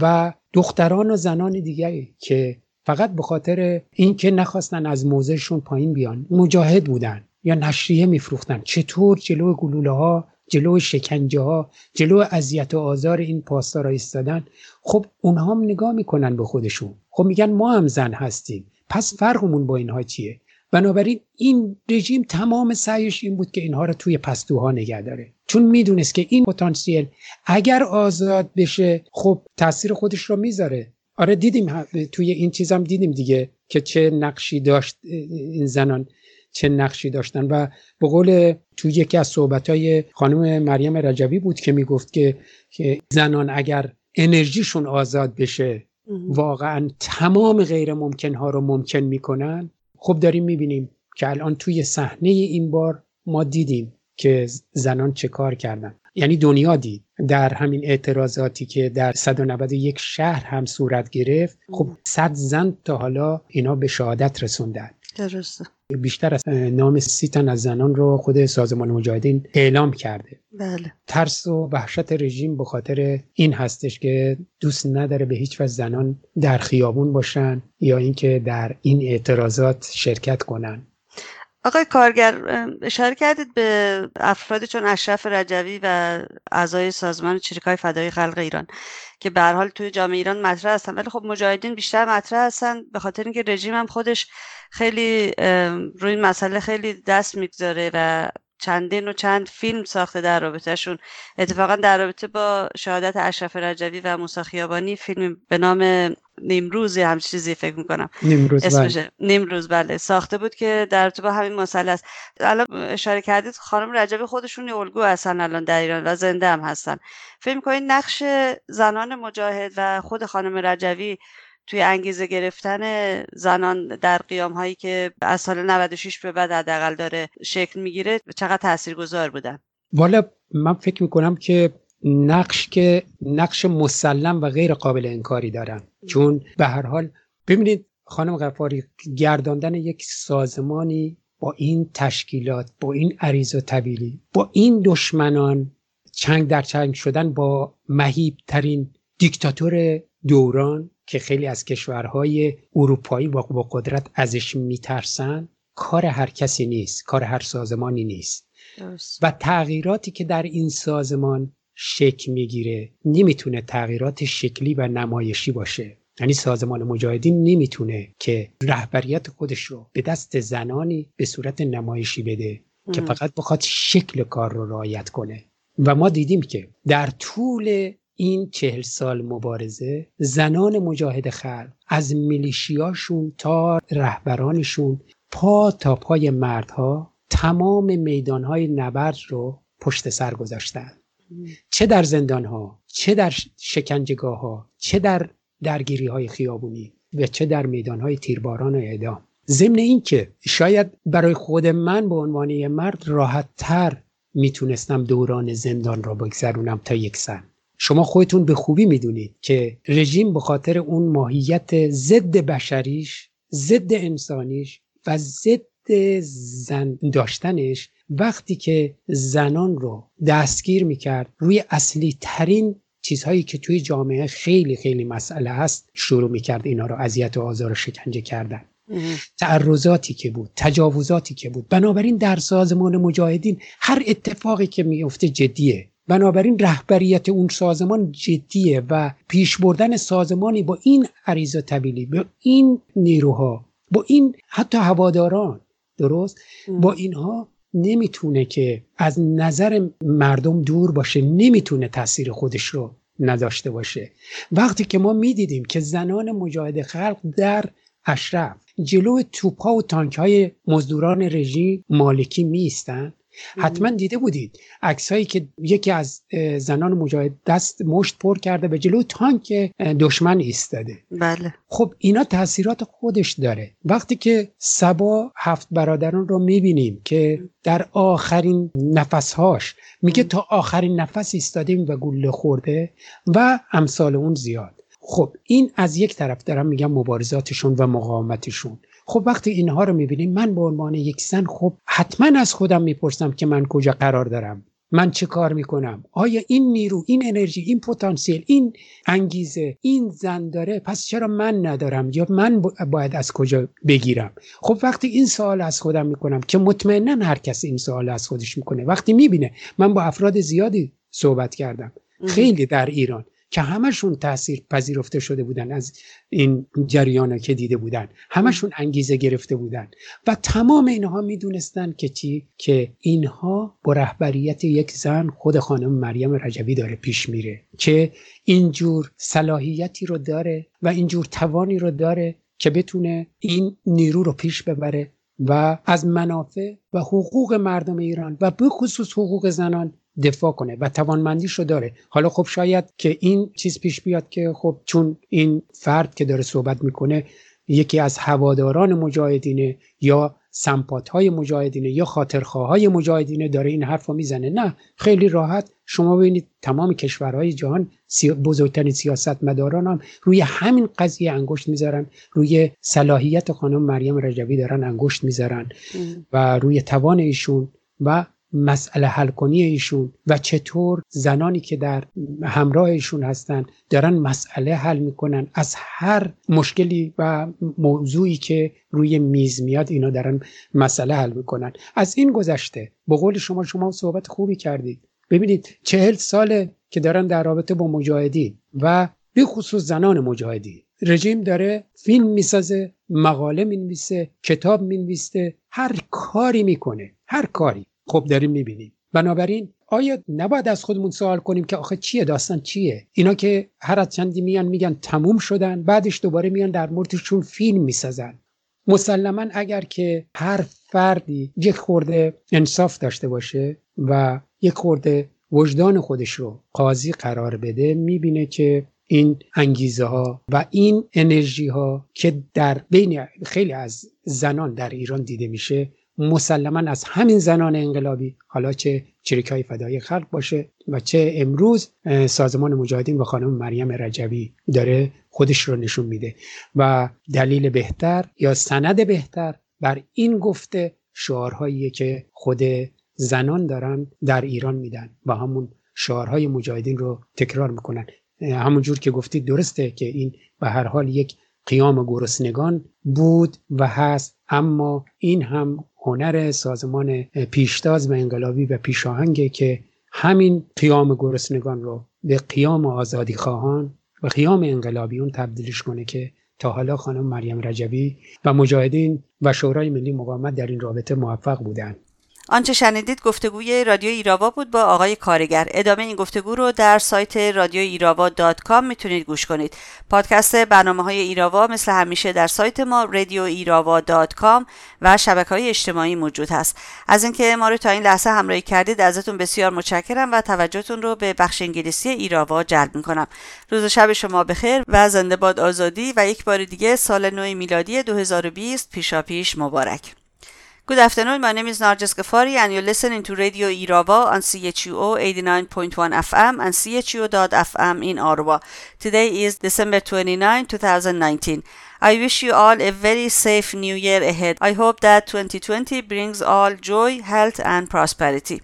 و دختران و زنان دیگری که فقط به خاطر اینکه نخواستن از موضعشون پایین بیان مجاهد بودن یا نشریه میفروختن. چطور جلو گلوله ها جلو شکنجه ها جلو اذیت و آزار این پاسدارا ایستادن؟ خب اونها هم نگاه می‌کنن به خودشون. خب میگن ما هم زن هستیم. پس فرقمون با اینها چیه؟ بنابراین این رژیم تمام سعیش این بود که اینها رو توی پستوها نگه داره. چون می‌دونست که این پتانسیل اگر آزاد بشه خب تاثیر خودش رو می‌ذاره. آره دیدیم توی این چیزم دیدیم دیگه که چه نقشی داشت این زنان چه نقشی داشتن. و به قول توی یکی از صحبتهای خانم مریم رجوی بود که می‌گفت که که زنان اگر انرژیشون آزاد بشه واقعا تمام غیر ممکن ها رو ممکن می‌کنن. خب داریم می‌بینیم که الان توی صحنه این بار ما دیدیم که زنان چه کار کردن. یعنی دنیا دید. در همین اعتراضاتی که در 191 شهر هم صورت گرفت خب صد زن تا حالا اینا به شهادت رسوندن. درسته. بیشتر از نام سی تن از زنان رو خود سازمان مجاهدین اعلام کرده. بله. ترس و وحشت رژیم به خاطر این هستش که دوست نداره به هیچ وجه زنان در خیابون باشن یا اینکه در این اعتراضات شرکت کنن. آقای کارگر اشاره کردید به افرادی چون اشرف رجوی و اعضای سازمان چریکای فدایی خلق ایران که به حال توی جامعه ایران مطرح هستن. ولی خب مجاهدین بیشتر مطرح هستن به خاطر اینکه رژیم هم خودش خیلی روی این مسئله خیلی دست می‌گذاره و چندین و چند فیلم ساخته در رابطهشون. اتفاقا در رابطه با شهادت اشرف رجوی و موسی خیابانی فیلم به نام نیمروز هم چیزی فکر می‌کنم. نیمروز اسمش بله. نیمروز بله. ساخته بود که در تو با همین مسئله است. الان اشاره کردید خانم رجبی خودشون الگو هستن الان در ایران و زنده هم هستن. فکر می‌کنید نقش زنان مجاهد و خود خانم رجوی توی انگیزه گرفتن زنان در قیام هایی که از سال 96 به بعد حداقل داره شکل می‌گیره چقدر تاثیرگذار بودن؟ والا من فکر می‌کنم که نقش که نقش مسلم و غیر قابل انکاری دارن چون به هر حال ببینید خانم غفاری گرداندن یک سازمانی با این تشکیلات با این عریض و طویلی با این دشمنان چنگ در چنگ شدن با مهیب ترین دیکتاتور دوران که خیلی از کشورهای اروپایی با قدرت ازش میترسن کار هر کسی نیست کار هر سازمانی نیست درست. و تغییراتی که در این سازمان شکل می‌گیره. نمی‌تونه تغییرات شکلی و نمایشی باشه. یعنی سازمان مجاهدین نمی‌تونه که رهبریت خودش رو به دست زنانی به صورت نمایشی بده که فقط بخواد شکل کار رو رعایت کنه. و ما دیدیم که در طول این چهل سال مبارزه زنان مجاهد خلق از میلیشیاشون تا رهبرانشون پا تا پای مردها تمام میدانهای نبرد رو پشت سر گذاشتن. چه در زندان ها چه در شکنجگاه ها چه در درگیری های خیابونی و چه در میدان های تیرباران و اعدام. ضمن اینکه شاید برای خود من به عنوان یه مرد راحت تر می‌تونستم دوران زندان را بگذرونم تا یک سن. شما خودتون به خوبی می‌دونید که رژیم به خاطر اون ماهیت ضد بشریش ضد انسانیش و ضد زن داشتنش وقتی که زنان رو دستگیر می‌کرد روی اصلی ترین چیزهایی که توی جامعه خیلی خیلی مسئله هست شروع می‌کرد اینا رو اذیت و آزار و شکنجه کردن. تعرضاتی که بود تجاوزاتی که بود. بنابراین در سازمان مجاهدین هر اتفاقی که میفته جدیه. بنابراین رهبریت اون سازمان جدیه و پیش بردن سازمانی با این عریض طبیلی با این نیروها با این حتی هواداران درست؟ با اینها نمی‌تونه که از نظر مردم دور باشه نمی‌تونه تاثیر خودش رو نداشته باشه. وقتی که ما می‌دیدیم که زنان مجاهد خلق در اشرف جلو توپا و تانک های مزدوران رژیم مالکی میستن حتما دیده بودید. عکسهایی که یکی از زنان مجاهد دست مشت پر کرده به جلو تانک دشمن ایستاده. بله. خب اینا تاثیرات خودش داره. وقتی که سبا هفت برادران رو می‌بینیم که در آخرین نفسهاش میگه تا آخرین نفس ایستادیم و گله خورده و امثال اون زیاد. خب این از یک طرف دارم میگم مبارزاتشون و مقاومتشون. خب وقتی اینها رو می‌بینیم من به عنوان یک زن خب حتما از خودم می‌پرسم که من کجا قرار دارم؟ من چه کار می‌کنم؟ آیا این نیرو این انرژی این پتانسیل این انگیزه این زن داره؟ پس چرا من ندارم؟ یا من باید از کجا بگیرم؟ خب وقتی این سوال از خودم می‌کنم که مطمئنا هر کس این سوال از خودش می‌کنه. وقتی می‌بینه من با افراد زیادی صحبت کردم. خیلی در ایران. که همشون تاثیر پذیرفته شده بودن از این جریان که دیده بودن. همشون انگیزه گرفته بودن. و تمام اینها می‌دونستن که چی؟ که اینها با رهبریت یک زن خود خانم مریم رجوی داره پیش میره. که اینجور صلاحیتی رو داره و اینجور توانی رو داره که بتونه این نیرو رو پیش ببره و از منافع و حقوق مردم ایران و به خصوص حقوق زنان دفاع کنه و توانمندیش رو داره. حالا خب شاید که این چیز پیش بیاد که خب چون این فرد که داره صحبت می‌کنه یکی از هواداران مجاهدینه یا سمپات های مجاهدینه یا خاطرخواه های مجاهدینه داره این حرف رو می‌زنه. نه خیلی راحت. شما ببینید تمام کشورهای جهان بزرگترین سیاست مداران هم روی همین قضیه انگشت می‌ذارن. روی صلاحیت خانم مریم رجوی دارن انگشت می‌ذارن و روی توان ایشون و مسئله حل کنی ایشون و چطور زنانی که در همراه ایشون هستن دارن مسئله حل می‌کنن. از هر مشکلی و موضوعی که روی میز میاد اینا دارن مسئله حل می‌کنن. از این گذشته به قول شما شما صحبت خوبی کردید. ببینید چهل ساله که دارن در رابطه با مجاهدین و به خصوص زنان مجاهدین. رژیم داره فیلم می‌سازه مقاله می‌نویسه کتاب می‌نویسه هر کاری می‌کنه هر کاری. خب داریم می‌بینیم. بنابراین آیا نباید از خودمون سوال کنیم که آخه چیه داستان چیه؟ اینا که هر از چندی میان میگن تموم شدن بعدش دوباره میان در موردشون فیلم می‌سازن. مسلما اگر که هر فردی یک خورده انصاف داشته باشه و یک خورده وجدان خودش رو قاضی قرار بده می‌بینه که این انگیزه ها و این انرژی ها که در بین خیلی از زنان در ایران دیده میشه مسلما از همین زنان انقلابی حالا چه چریک های فدای خلق باشه و چه امروز سازمان مجاهدین و خانم مریم رجوی داره خودش رو نشون میده. و دلیل بهتر یا سند بهتر بر این گفته شعارهایی که خود زنان دارن در ایران میدن و همون شعارهای مجاهدین رو تکرار می‌کنن. همونجور که گفتید درسته که این به هر حال یک قیام گرسنگان بود و هست اما این هم هنر سازمان پیشتاز و انقلابی و پیشاهنگه که همین قیام گرسنگان رو به قیام آزادی خواهان و قیام انقلابیون تبدیلش کنه که تا حالا خانم مریم رجبی و مجاهدین و شورای ملی مقاومت در این رابطه موفق بودند آنچه شنیدید گفتگوی رادیو ایراوا بود با آقای کارگر. ادامه این گفتگو رو در سایت رادیو ایراوا دات کام می‌تونید گوش کنید. پادکست برنامه های ایراوا مثل همیشه در سایت ما رادیو ایراوا دات کام و شبکه های اجتماعی موجود هست. از اینکه ما رو تا این لحظه همراهی کردید ازتون بسیار متشکرم و توجهتون رو به بخش انگلیسی ایراوا جلب می‌کنم. روز شب شما بخیر و زنده باد آزادی و یک بار دیگه سال نو میلادی 2020 پیشا پیش مبارک. Good afternoon. My name is Narges Ghaffari, and you're listening to Radio Irava on CHUO 89.1 FM and CHUO.FM in Ottawa. Today is December 29, 2019. I wish you all a very safe new year ahead. I hope that 2020 brings all joy, health, and prosperity.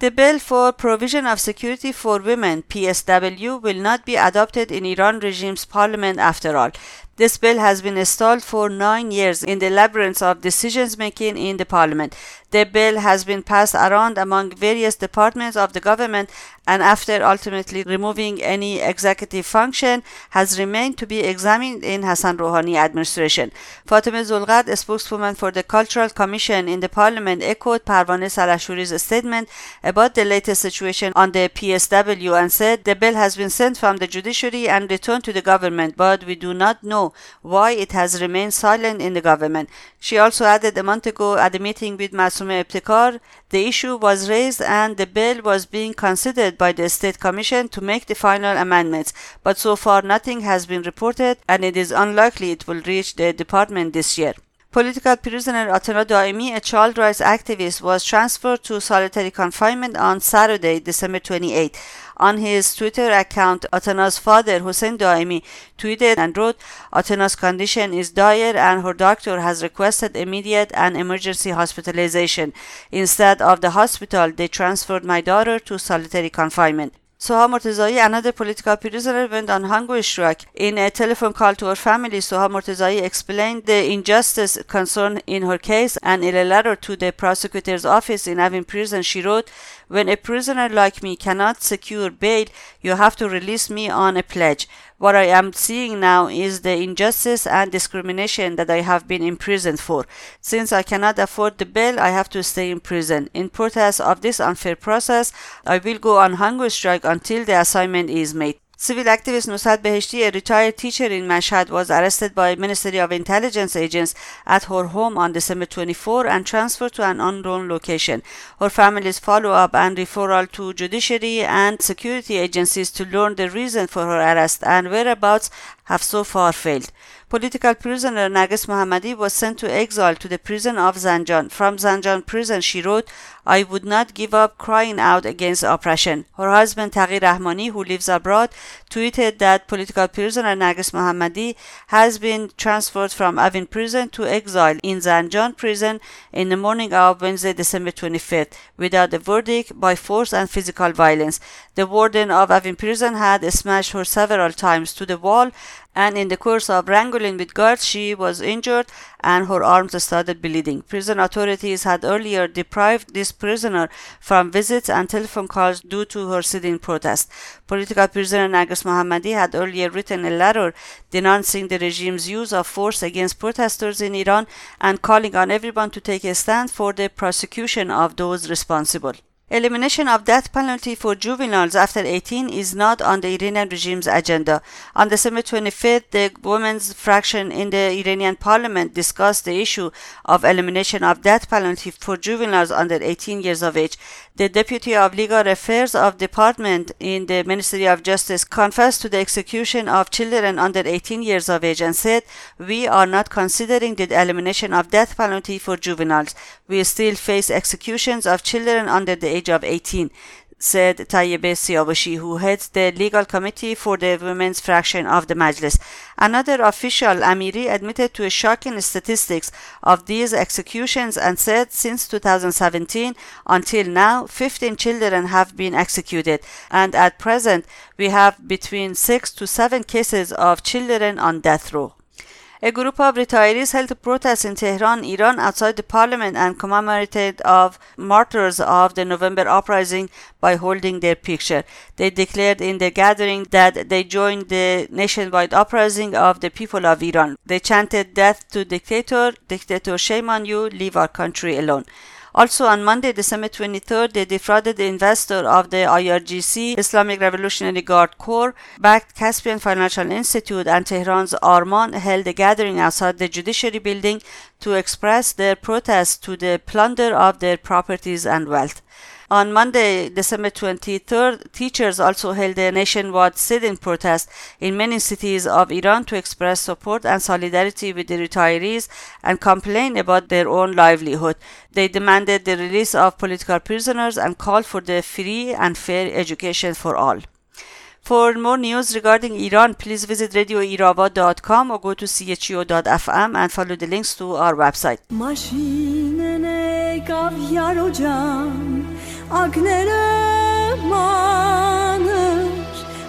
The bill for provision of security for women, PSW, will not be adopted in Iran regime's parliament after all. This bill has been stalled for nine years in the labyrinth of decisions making in the parliament. The bill has been passed around among various departments of the government and after ultimately removing any executive function has remained to be examined in Hassan Rouhani administration. Fatima Zulgad, a spokeswoman for the Cultural Commission in the parliament, echoed Parvane Salashuri's statement about the latest situation on the PSW and said the bill has been sent from the judiciary and returned to the government, but we do not know why it has remained silent in the government. She also added a month ago at a meeting with Masume Ibtikar, the issue was raised and the bill was being considered by the State Commission to make the final amendments, but so far nothing has been reported and it is unlikely it will reach the department this year. Political prisoner Atana Daimi, a child rights activist, was transferred to solitary confinement on Saturday, December 28. On his Twitter account, Atana's father, Hussein Daimi, tweeted and wrote, Atana's condition is dire and her doctor has requested immediate and emergency hospitalization. Instead of the hospital, they transferred my daughter to solitary confinement. Soha Mortezai, another political prisoner, went on hunger strike. In a telephone call to her family, Soha Mortezai explained the injustice concerned in her case and in a letter to the prosecutor's office in Avin prison, she wrote, When a prisoner like me cannot secure bail, you have to release me on a pledge. What I am seeing now is the injustice and discrimination that I have been imprisoned for. Since I cannot afford the bail, I have to stay in prison. In protest of this unfair process, I will go on hunger strike until the assignment is made. Civil activist Nusrat Beheshti, a retired teacher in Mashhad, was arrested by Ministry of Intelligence agents at her home on December 24 and transferred to an unknown location. Her family's follow-up and referral to judiciary and security agencies to learn the reason for her arrest and whereabouts have so far failed. Political prisoner Nagis Mohammadi was sent to exile to the prison of Zanjan. From Zanjan prison, she wrote, I would not give up crying out against oppression. Her husband Taghi Rahmani, who lives abroad, tweeted that political prisoner Nagis Mohammadi has been transferred from Avin prison to exile in Zanjan prison in the morning of Wednesday, December 25th, without a verdict by force and physical violence. The warden of Avin prison had smashed her several times to the wall and in the course of wrangling with guards, she was injured and her arms started bleeding. Prison authorities had earlier deprived this prisoner from visits and telephone calls due to her sitting protest. Political prisoner Nagas Mohammadi had earlier written a letter denouncing the regime's use of force against protesters in Iran and calling on everyone to take a stand for the prosecution of those responsible. Elimination of death penalty for juveniles after 18 is not on the Iranian regime's agenda. On December 25th, the women's fraction in the Iranian parliament discussed the issue of elimination of death penalty for juveniles under 18 years of age. The deputy of legal affairs of department in the Ministry of Justice confessed to the execution of children under 18 years of age and said, "We are not considering the elimination of death penalty for juveniles. We still face executions of children under the age of 18." said Tayyebe Siavashi, who heads the legal committee for the women's fraction of the Majlis. Another official, Amiri, admitted to shocking statistics of these executions and said since 2017 until now, 15 children have been executed, and at present we have between 6 to 7 cases of children on death row. A group of retirees held a protest in Tehran, Iran, outside the parliament and commemorated of martyrs of the November uprising by holding their picture. They declared in the gathering that they joined the nationwide uprising of the people of Iran. They chanted death to dictator, dictator shame on you, leave our country alone. Also on Monday, December 23rd, they defrauded the investor of the IRGC, Islamic Revolutionary Guard Corps, backed Caspian Financial Institute and Tehran's Arman held a gathering outside the Judiciary Building to express their protest to the plunder of their properties and wealth. On Monday, December 23rd, teachers also held a nationwide sit-in protest in many cities of Iran to express support and solidarity with the retirees and complain about their own livelihood. They demanded the release of political prisoners and called for the free and fair education for all. For more news regarding Iran, please visit radioirava.com or go to chio.fm and follow the links to our website. Ak nerem anır,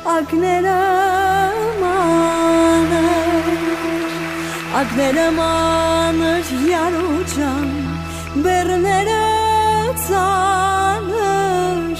ak nerem anır Ak nerem anır yar ucan, ber nerem sanır,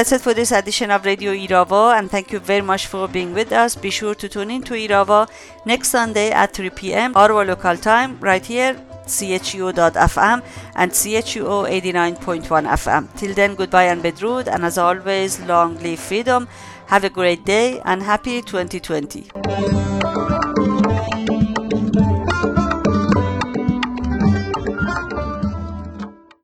that's it for this edition of Radio Irava. And thank you very much for being with us. Be sure to tune in to Irava next Sunday at 3 p.m. our local time, right here, CHUO.FM and CHUO 89.1 FM. Till then, goodbye and bedrood. And as always, long live freedom. Have a great day and happy 2020.